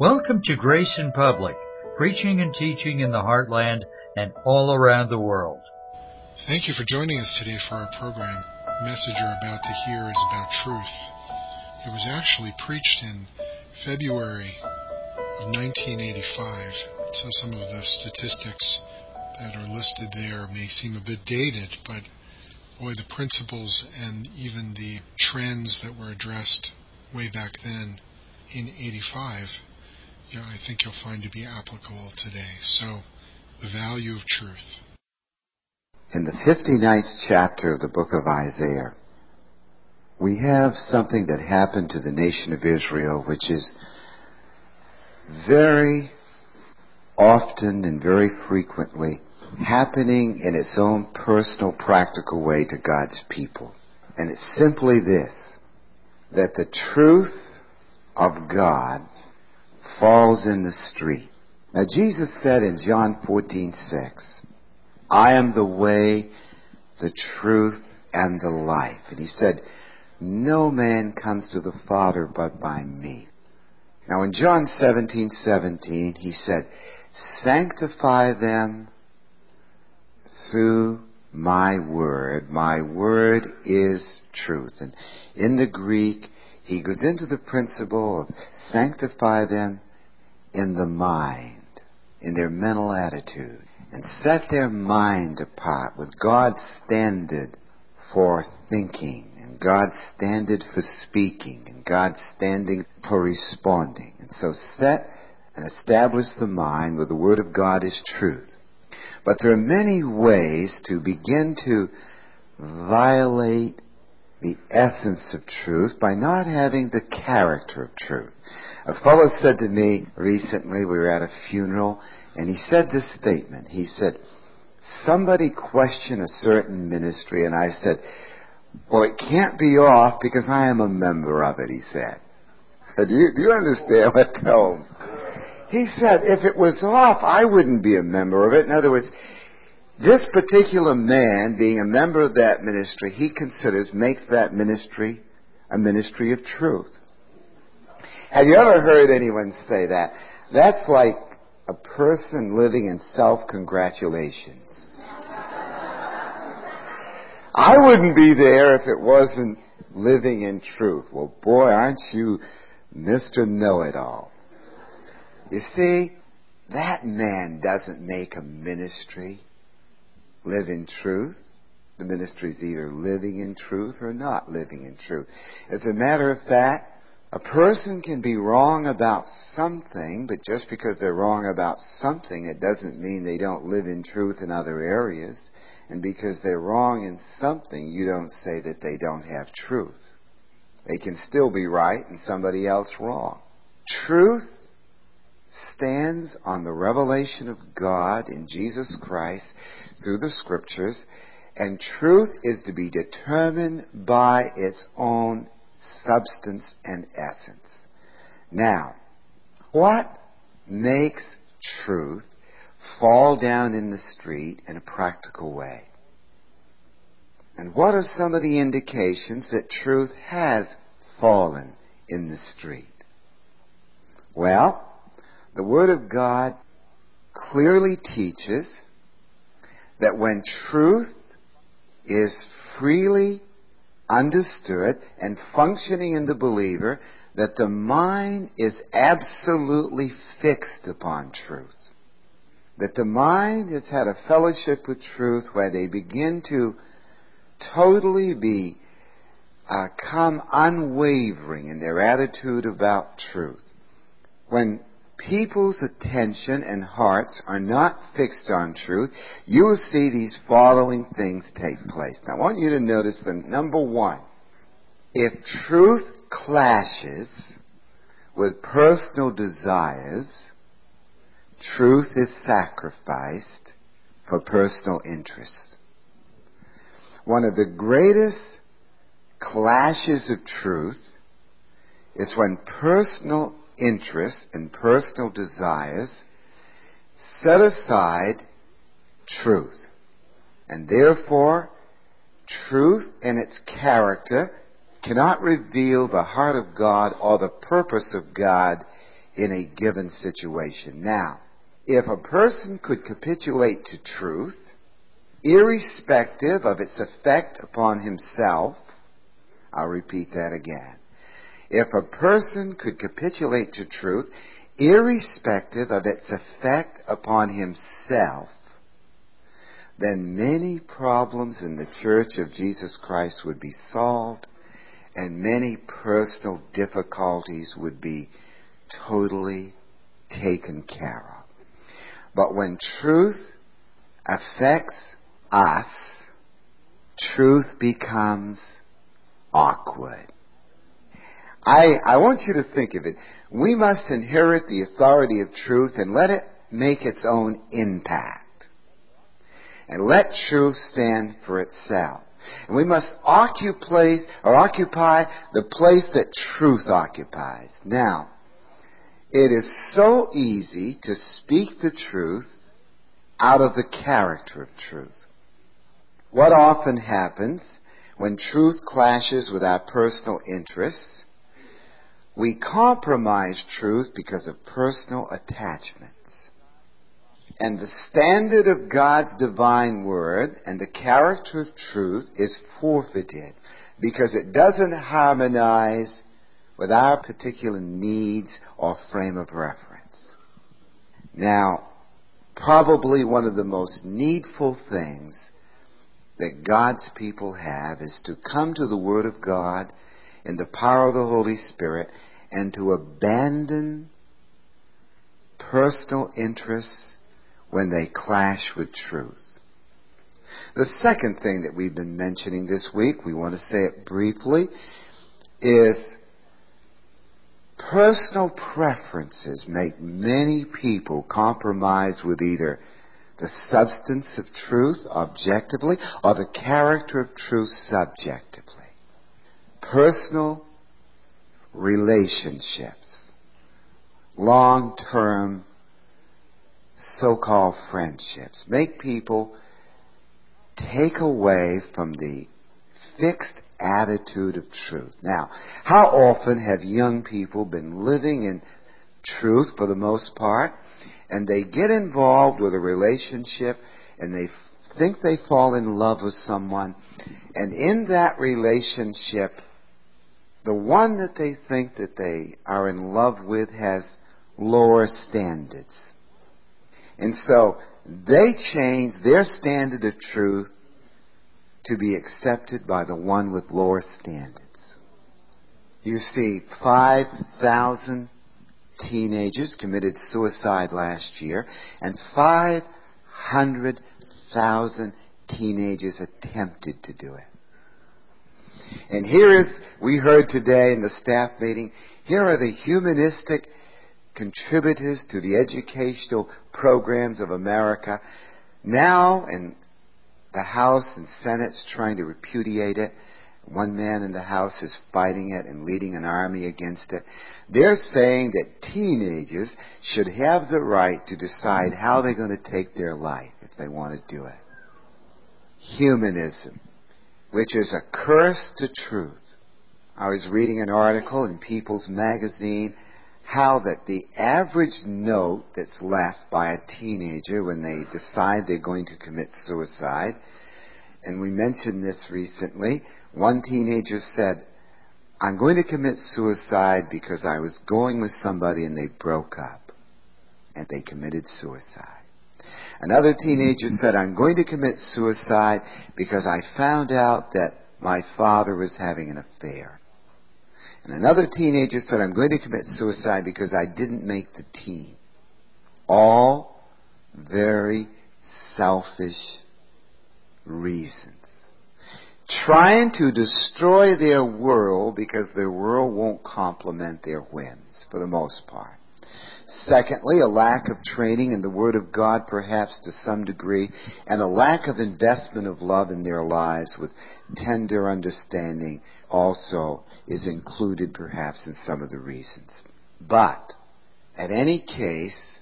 Welcome to Grace in Public, preaching and teaching in the heartland and all around the world. Thank you for joining us today for our program. The message you're about to hear is about truth. It was actually preached in February of 1985, so some of the statistics that are listed there may seem a bit dated, but boy, the principles and even the trends that were addressed way back then in 85 you know, I think you'll find to be applicable today. So, the value of truth. In the 59th chapter of the book of Isaiah, we have something that happened to the nation of Israel, which is very often and very frequently happening in its own personal, practical way to God's people. And it's simply this, that the truth of God falls in the street. Now Jesus said in John 14:6, I am the way, the truth, and the life. And he said, no man comes to the Father but by me. Now in John 17:17, 17, he said, sanctify them through my word. My word is truth. And in the Greek, he goes into the principle of sanctify them in the mind, in their mental attitude, and set their mind apart with God's standard for thinking, and God's standard for speaking, and God's standard for responding. And so set and establish the mind where the Word of God is truth. But there are many ways to begin to violate the essence of truth by not having the character of truth. A fellow said to me recently, we were at a funeral, and he said this statement. He said, somebody questioned a certain ministry, and I said, well, it can't be off because I am a member of it, he said. Do you, do you understand what I told him? He said, if it was off, I wouldn't be a member of it. In other words, this particular man, being a member of that ministry, he considers makes that ministry a ministry of truth. Have you ever heard anyone say that? That's like a person living in self-congratulations. I wouldn't be there if it wasn't living in truth. Well, boy, aren't you Mr. Know-It-All. You see, that man doesn't make a ministry live in truth. The ministry is either living in truth or not living in truth. As a matter of fact, a person can be wrong about something, but just because they're wrong about something, it doesn't mean they don't live in truth in other areas. And because they're wrong in something, you don't say that they don't have truth. They can still be right and somebody else wrong. Truth stands on the revelation of God in Jesus Christ through the scriptures, and truth is to be determined by its own substance and essence. Now, what makes truth fall down in the street in a practical way? And what are some of the indications that truth has fallen in the street? Well, the Word of God clearly teaches that when truth is freely understood and functioning in the believer that the mind is absolutely fixed upon truth. That the mind has had a fellowship with truth where they begin to totally be uh, come unwavering in their attitude about truth. When people's attention and hearts are not fixed on truth, you will see these following things take place. Now I want you to notice them. Number one, if truth clashes with personal desires, truth is sacrificed for personal interests. One of the greatest clashes of truth is when personal interests and personal desires set aside truth. And therefore, truth and its character cannot reveal the heart of God or the purpose of God in a given situation. Now, if a person could capitulate to truth, irrespective of its effect upon himself, I'll repeat that again. If a person could capitulate to truth, irrespective of its effect upon himself, then many problems in the Church of Jesus Christ would be solved and many personal difficulties would be totally taken care of. But when truth affects us, truth becomes awkward. I, I want you to think of it. We must inherit the authority of truth and let it make its own impact. And let truth stand for itself. And we must occupy, or occupy the place that truth occupies. Now, it is so easy to speak the truth out of the character of truth. What often happens when truth clashes with our personal interests, we compromise truth because of personal attachments. And the standard of God's divine word and the character of truth is forfeited because it doesn't harmonize with our particular needs or frame of reference. Now, probably one of the most needful things that God's people have is to come to the Word of God in the power of the Holy Spirit and to abandon personal interests when they clash with truth. The second thing that we've been mentioning this week, we want to say it briefly, is personal preferences make many people compromise with either the substance of truth objectively or the character of truth subjectively. Personal relationships, long-term so-called friendships make people take away from the fixed attitude of truth. Now, how often have young people been living in truth for the most part, and they get involved with a relationship and they think they fall in love with someone, and in that relationship, the one that they think that they are in love with has lower standards. And so they change their standard of truth to be accepted by the one with lower standards. You see, 5,000 teenagers committed suicide last year, and 500,000 teenagers attempted to do it. And here is, we heard today in the staff meeting, here are the humanistic contributors to the educational programs of America. Now, and the House and Senate's trying to repudiate it. One man in the House is fighting it and leading an army against it. They're saying that teenagers should have the right to decide how they're going to take their life if they want to do it. Humanism, which is a curse to truth. I was reading an article in People's Magazine how that the average note that's left by a teenager when they decide they're going to commit suicide, and we mentioned this recently, one teenager said, I'm going to commit suicide because I was going with somebody and they broke up and they committed suicide. Another teenager said, I'm going to commit suicide because I found out that my father was having an affair. And another teenager said, I'm going to commit suicide because I didn't make the team. All very selfish reasons. Trying to destroy their world because their world won't complement their whims, for the most part. Secondly, a lack of training in the Word of God, perhaps to some degree, and a lack of investment of love in their lives with tender understanding also is included perhaps in some of the reasons. But, at any case,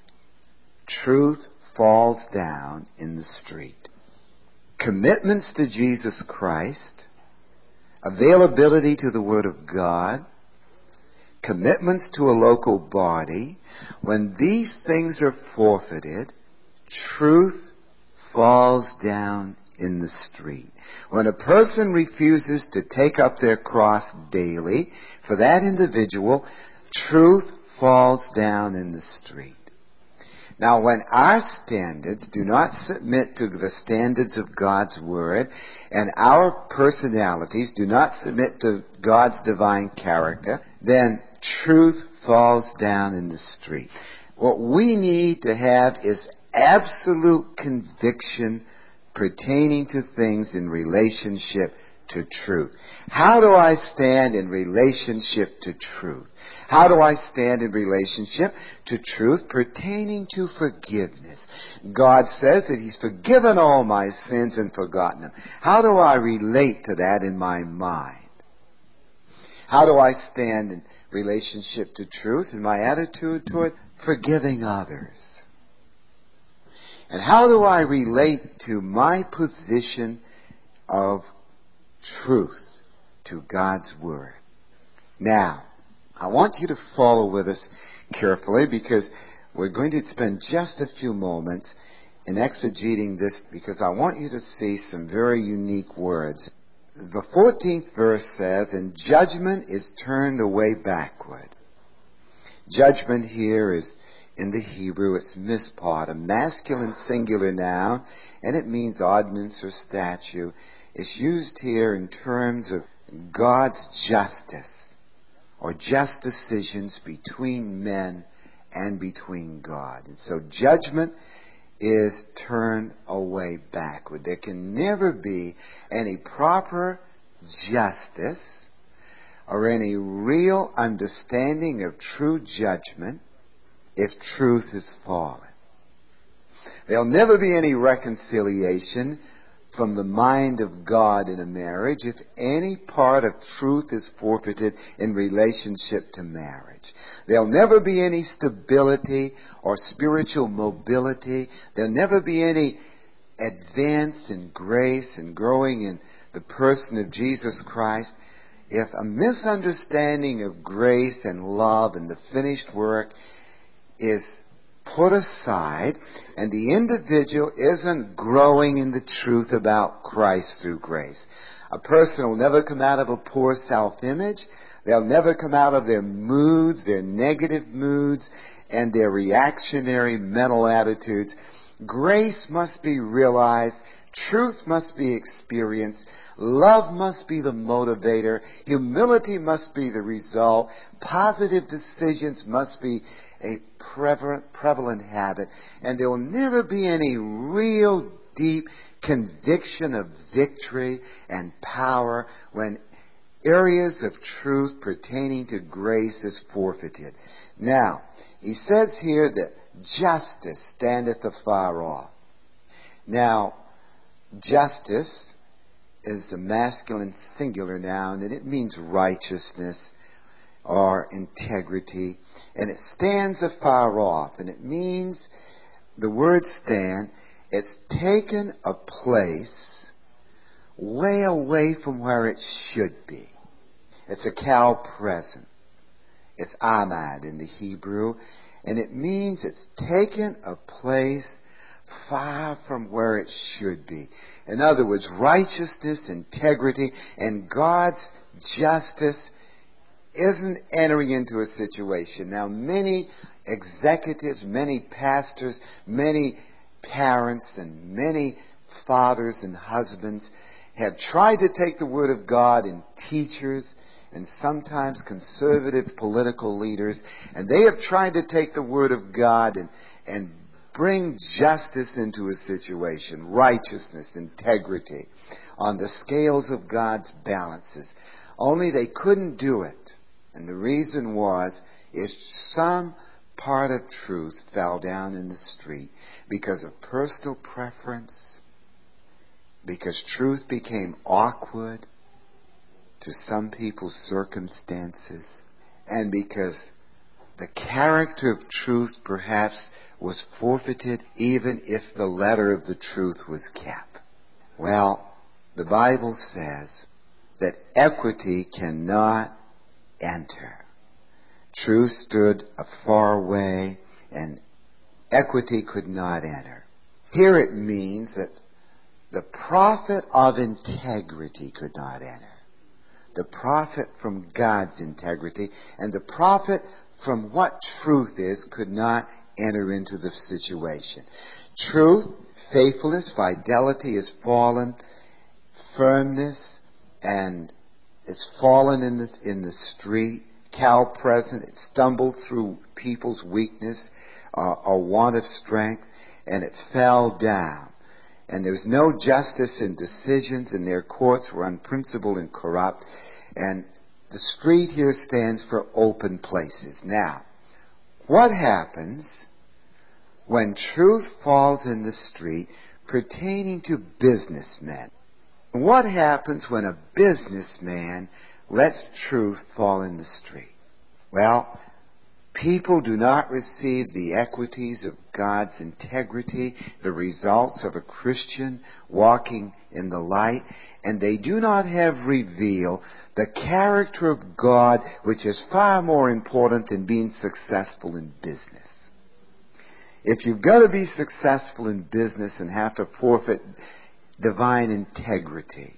truth falls down in the street. Commitments to Jesus Christ, availability to the Word of God, commitments to a local body, when these things are forfeited, truth falls down in the street. When a person refuses to take up their cross daily, for that individual, truth falls down in the street. Now, when our standards do not submit to the standards of God's Word, and our personalities do not submit to God's divine character, then truth falls down in the street. What we need to have is absolute conviction pertaining to things in relationship to truth. How do I stand in relationship to truth? How do I stand in relationship to truth pertaining to forgiveness? God says that He's forgiven all my sins and forgotten them. How do I relate to that in my mind? How do I stand in relationship to truth in my attitude toward forgiving others? And how do I relate to my position of truth to God's Word? Now, I want you to follow with us carefully because we're going to spend just a few moments in exegeting this because I want you to see some very unique words. The 14th verse says, and judgment is turned away backward. Judgment here is in the Hebrew, it's mishpat, a masculine singular noun, and it means ordinance or statue. It's used here in terms of God's justice or just decisions between men and between God. And so judgment is turned away backward. There can never be any proper justice or any real understanding of true judgment if truth is fallen. There'll never be any reconciliation from the mind of God in a marriage if any part of truth is forfeited in relationship to marriage. There'll never be any stability or spiritual mobility. There'll never be any advance in grace and growing in the person of Jesus Christ if a misunderstanding of grace and love and the finished work is put aside and the individual isn't growing in the truth about Christ through grace. A person will never come out of a poor self-image. They'll never come out of their moods, their negative moods, and their reactionary mental attitudes. Grace must be realized. Truth must be experienced. Love must be the motivator. Humility must be the result. Positive decisions must be a prevalent, habit, and there will never be any real deep conviction of victory and power when areas of truth pertaining to grace is forfeited. Now, he says here that justice standeth afar off. Now, justice is the masculine singular noun, and it means righteousness or integrity and it stands afar off, and it means the word stand, it's taken a place way away from where it should be. It's a qal present. It's amad in the Hebrew, and it means it's taken a place far from where it should be. In other words, righteousness, integrity, and God's justice isn't entering into a situation. Now, many executives, many pastors, many parents, and many fathers and husbands have tried to take the Word of God and teachers and sometimes conservative political leaders, and they have tried to take the Word of God and, and bring justice into a situation, righteousness, integrity, on the scales of God's balances. Only they couldn't do it and the reason was, is some part of truth fell down in the street because of personal preference, because truth became awkward to some people's circumstances, and because the character of truth perhaps was forfeited even if the letter of the truth was kept. Well, the Bible says that equity cannot enter. Truth stood afar away and equity could not enter. Here it means that the prophet of integrity could not enter. The prophet from God's integrity and the prophet from what truth is could not enter into the situation. Truth, faithfulness, fidelity is fallen, firmness, and it's fallen in the, in the street, qal present, it stumbled through people's weakness uh, or want of strength, and it fell down. And there was no justice in decisions, and their courts were unprincipled and corrupt. And the street here stands for open places. Now, what happens when truth falls in the street pertaining to businessmen? What happens when a businessman lets truth fall in the street? Well, people do not receive the equities of God's integrity, the results of a Christian walking in the light, and they do not have revealed the character of God, which is far more important than being successful in business. If you've got to be successful in business and have to forfeit divine integrity.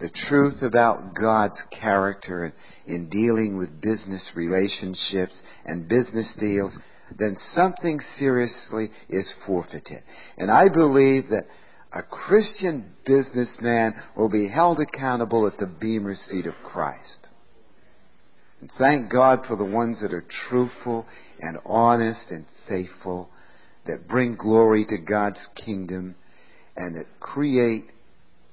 The truth about God's character in dealing with business relationships and business deals, then something seriously is forfeited. And I believe that a Christian businessman will be held accountable at the bema seat of Christ. And thank God for the ones that are truthful and honest and faithful, that bring glory to God's kingdom and that create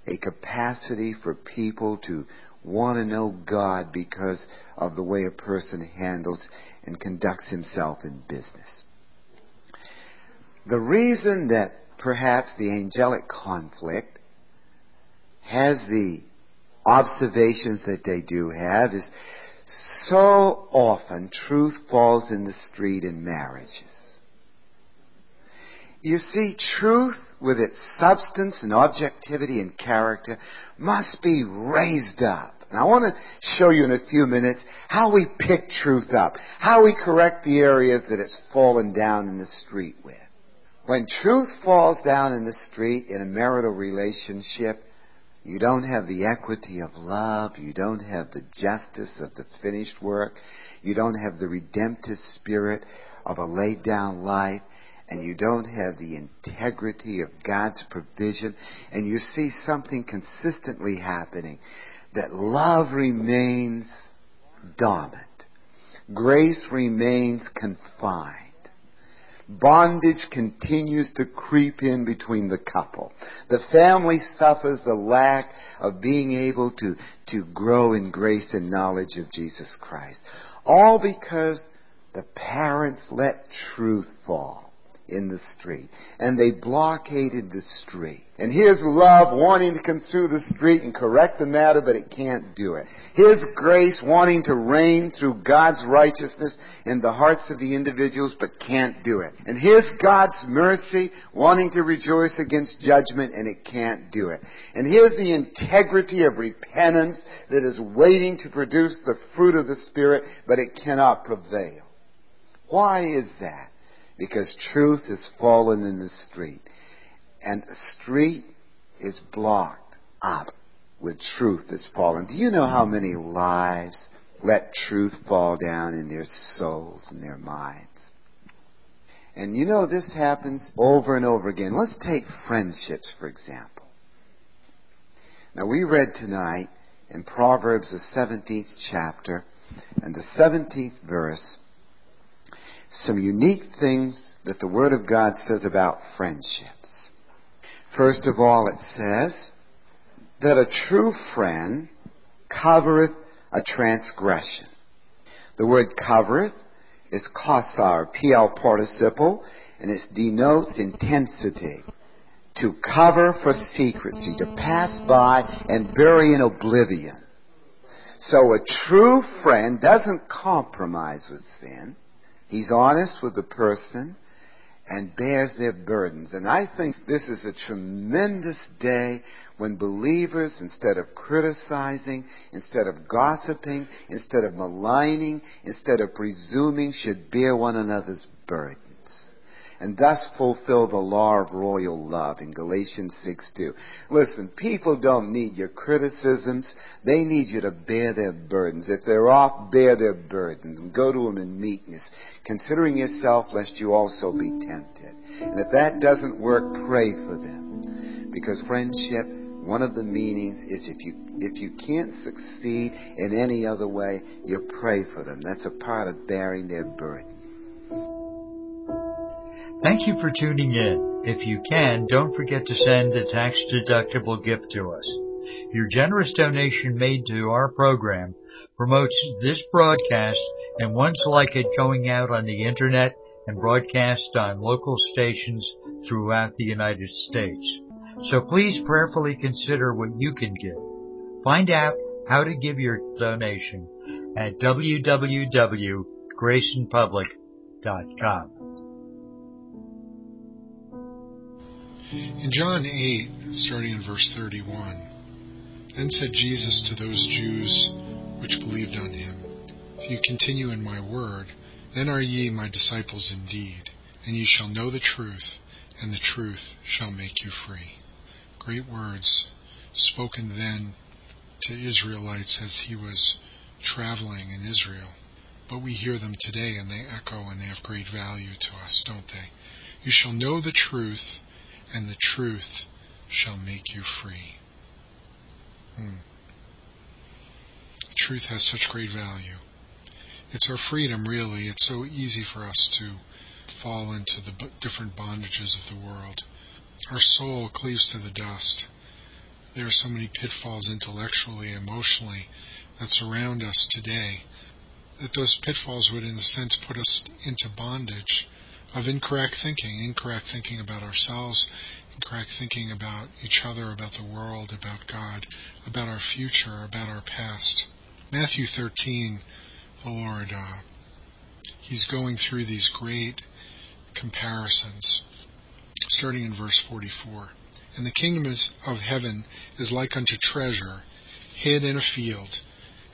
a capacity for people to want to know God because of the way a person handles and conducts himself in business. The reason that perhaps the angelic conflict has the observations that they do have is so often truth falls in the street in marriages. You see, truth with its substance and objectivity and character must be raised up. And I want to show you in a few minutes how we pick truth up, how we correct the areas that it's fallen down in the street with. When truth falls down in the street in a marital relationship, you don't have the equity of love. You don't have the justice of the finished work. You don't have the redemptive spirit of a laid down life and you don't have the integrity of God's provision, and you see something consistently happening, that love remains dormant. Grace remains confined. Bondage continues to creep in between the couple. The family suffers the lack of being able to, to grow in grace and knowledge of Jesus Christ. All because the parents let truth fall in the street. And they blockaded the street. And here's love wanting to come through the street and correct the matter, but it can't do it. Here's grace wanting to reign through God's righteousness in the hearts of the individuals, but can't do it. And here's God's mercy wanting to rejoice against judgment, and it can't do it. And here's the integrity of repentance that is waiting to produce the fruit of the Spirit, but it cannot prevail. Why is that? Because truth has fallen in the street. And the street is blocked up with truth that's fallen. Do you know how many lives let truth fall down in their souls and their minds? And you know this happens over and over again. Let's take friendships, for example. Now we read tonight in Proverbs, the 17th chapter, and the 17th verse, some unique things that the Word of God says about friendships. First of all, it says that a true friend covereth a transgression. The word covereth is kasar, piel participle, and it denotes intensity. To cover for secrecy, to pass by and bury in oblivion. So a true friend doesn't compromise with sin. He's honest with the person and bears their burdens. And I think this is a tremendous day when believers, instead of criticizing, instead of gossiping, instead of maligning, instead of presuming, should bear one another's burdens and thus fulfill the law of royal love in Galatians 6 2. Listen, people don't need your criticisms. They need you to bear their burdens. If they're off, bear their burdens and go to them in meekness, considering yourself lest you also be tempted. And if that doesn't work, pray for them. Because friendship, one of the meanings is if you if you can't succeed in any other way, you pray for them. That's a part of bearing their burden. Thank you for tuning in. If you can, don't forget to send a tax deductible gift to us. Your generous donation made to our program promotes this broadcast and ones like it going out on the internet and broadcast on local stations throughout the United States. So please prayerfully consider what you can give. Find out how to give your donation at www.graceinpublic.com. In John 8, starting in verse 31, then said Jesus to those Jews which believed on him, If you continue in my word, then are ye my disciples indeed, and ye shall know the truth, and the truth shall make you free. Great words spoken then to Israelites as he was traveling in Israel. But we hear them today and they echo and they have great value to us, don't they? You shall know the truth, and the truth shall make you free. Hmm. Truth has such great value. It's our freedom, really. It's so easy for us to fall into the b- different bondages of the world. Our soul cleaves to the dust. There are so many pitfalls intellectually, emotionally, that surround us today, that those pitfalls would, in a sense, put us into bondage of incorrect thinking, incorrect thinking about ourselves, incorrect thinking about each other, about the world, about God, about our future, about our past. Matthew 13, the Lord, uh, He's going through these great comparisons, starting in verse 44. And the kingdom of heaven is like unto treasure hid in a field,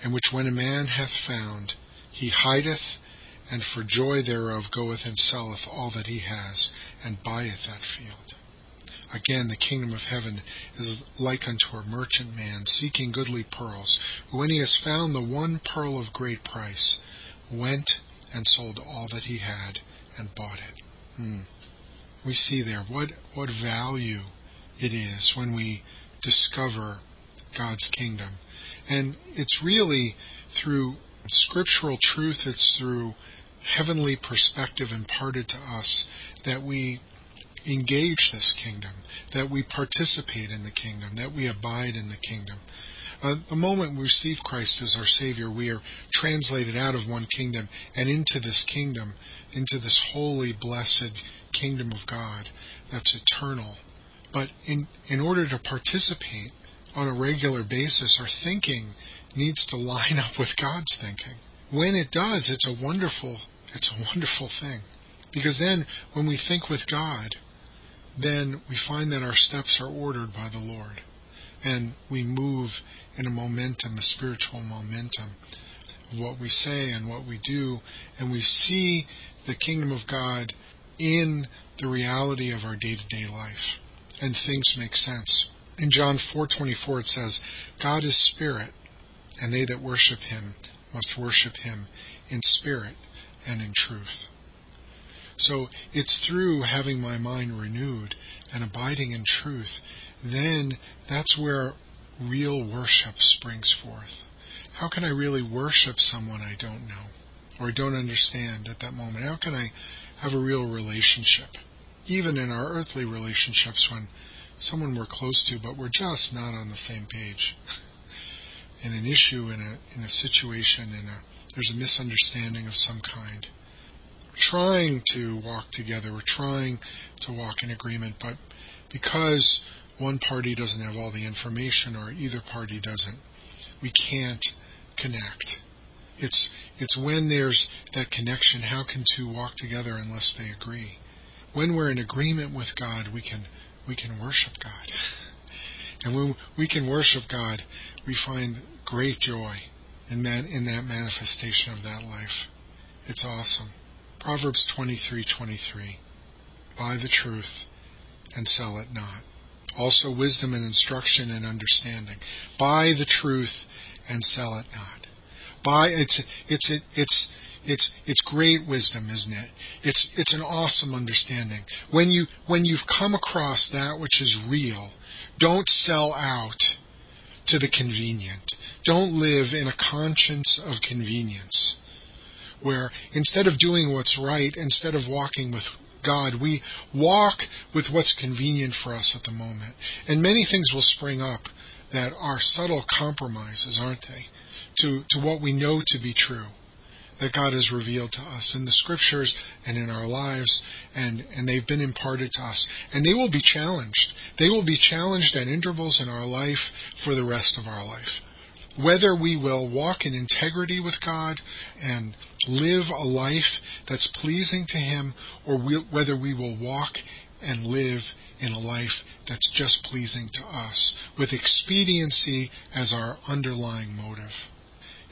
and which when a man hath found, he hideth and for joy thereof goeth and selleth all that he has, and buyeth that field. Again, the kingdom of heaven is like unto a merchant man seeking goodly pearls, who, when he has found the one pearl of great price, went and sold all that he had and bought it. Hmm. We see there what, what value it is when we discover God's kingdom. And it's really through scriptural truth, it's through heavenly perspective imparted to us that we engage this kingdom, that we participate in the kingdom, that we abide in the kingdom. Uh, the moment we receive Christ as our Savior, we are translated out of one kingdom and into this kingdom, into this holy, blessed kingdom of God that's eternal. But in, in order to participate on a regular basis, our thinking needs to line up with God's thinking. When it does, it's a wonderful it's a wonderful thing. Because then, when we think with God, then we find that our steps are ordered by the Lord. And we move in a momentum, a spiritual momentum of what we say and what we do. And we see the kingdom of God in the reality of our day to day life. And things make sense. In John 4:24 it says, "God is spirit, and they that worship him must worship him in spirit and in truth. So it's through having my mind renewed and abiding in truth, then that's where real worship springs forth. How can I really worship someone I don't know or don't understand at that moment? How can I have a real relationship? Even in our earthly relationships, when someone we're close to, but we're just not on the same page. in an issue, in a in a situation, in a there's a misunderstanding of some kind. We're trying to walk together, we're trying to walk in agreement, but because one party doesn't have all the information or either party doesn't, we can't connect. It's it's when there's that connection, how can two walk together unless they agree? when we're in agreement with God, we can we can worship God. And when we can worship God, we find great joy in that in that manifestation of that life. It's awesome. Proverbs 23:23. Buy the truth and sell it not. Also wisdom and instruction and understanding. Buy the truth and sell it not. Buy it's it's it's it's it's great wisdom, isn't it? It's it's an awesome understanding. When you when you've come across that which is real, don't sell out to the convenient. Don't live in a conscience of convenience where instead of doing what's right, instead of walking with God, we walk with what's convenient for us at the moment. And many things will spring up that are subtle compromises, aren't they, to, to what we know to be true that God has revealed to us in the scriptures and in our lives, and, and they've been imparted to us. And they will be challenged. They will be challenged at intervals in our life for the rest of our life. Whether we will walk in integrity with God and live a life that's pleasing to Him, or we, whether we will walk and live in a life that's just pleasing to us, with expediency as our underlying motive.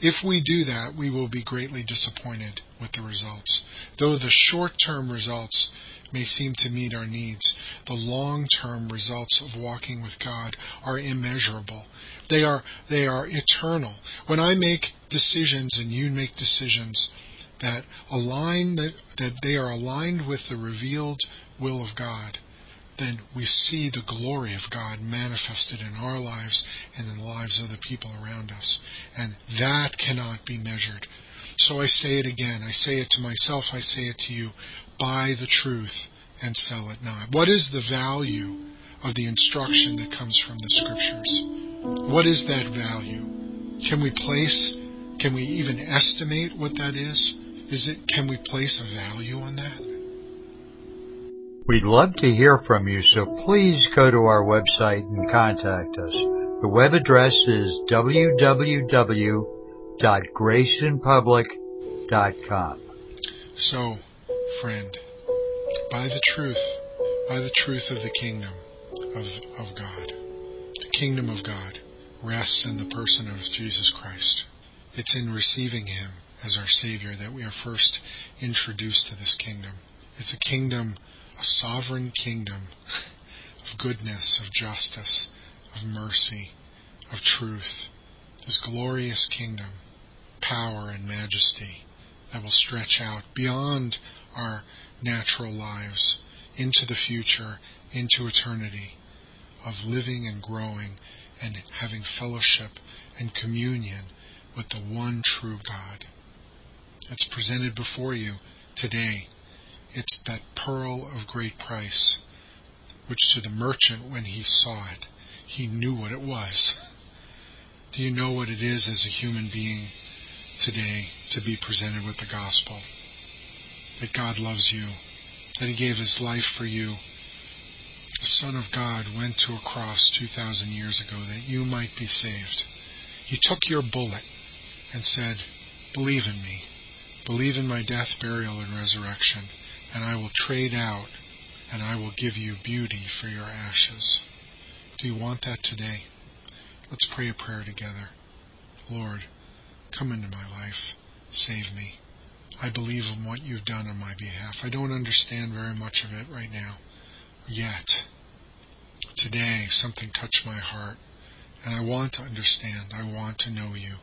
If we do that, we will be greatly disappointed with the results. Though the short term results may seem to meet our needs, the long term results of walking with God are immeasurable. They are, they are eternal. When I make decisions and you make decisions that align, that, that they are aligned with the revealed will of God, then we see the glory of God manifested in our lives and in the lives of the people around us. And that cannot be measured. So I say it again. I say it to myself. I say it to you. Buy the truth and sell it not. What is the value of the instruction that comes from the scriptures? What is that value? Can we place, can we even estimate what that is? Is it, can we place a value on that? We'd love to hear from you, so please go to our website and contact us. The web address is www.graceinpublic.com. So, friend, by the truth, by the truth of the kingdom of, of God, the kingdom of God rests in the person of Jesus Christ. It's in receiving Him as our Savior that we are first introduced to this kingdom. It's a kingdom a sovereign kingdom of goodness, of justice, of mercy, of truth. This glorious kingdom, power and majesty that will stretch out beyond our natural lives into the future, into eternity, of living and growing and having fellowship and communion with the one true God. It's presented before you today it's that pearl of great price, which to the merchant, when he saw it, he knew what it was. Do you know what it is as a human being today to be presented with the gospel? That God loves you, that He gave His life for you. The Son of God went to a cross 2,000 years ago that you might be saved. He took your bullet and said, Believe in me. Believe in my death, burial, and resurrection and I will trade out and I will give you beauty for your ashes. Do you want that today? Let's pray a prayer together. Lord, come into my life. Save me. I believe in what you've done on my behalf. I don't understand very much of it right now. Yet, today, something touched my heart, and I want to understand. I want to know you.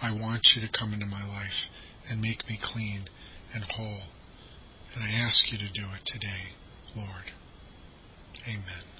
I want you to come into my life and make me clean and whole. And I ask you to do it today, Lord. Amen.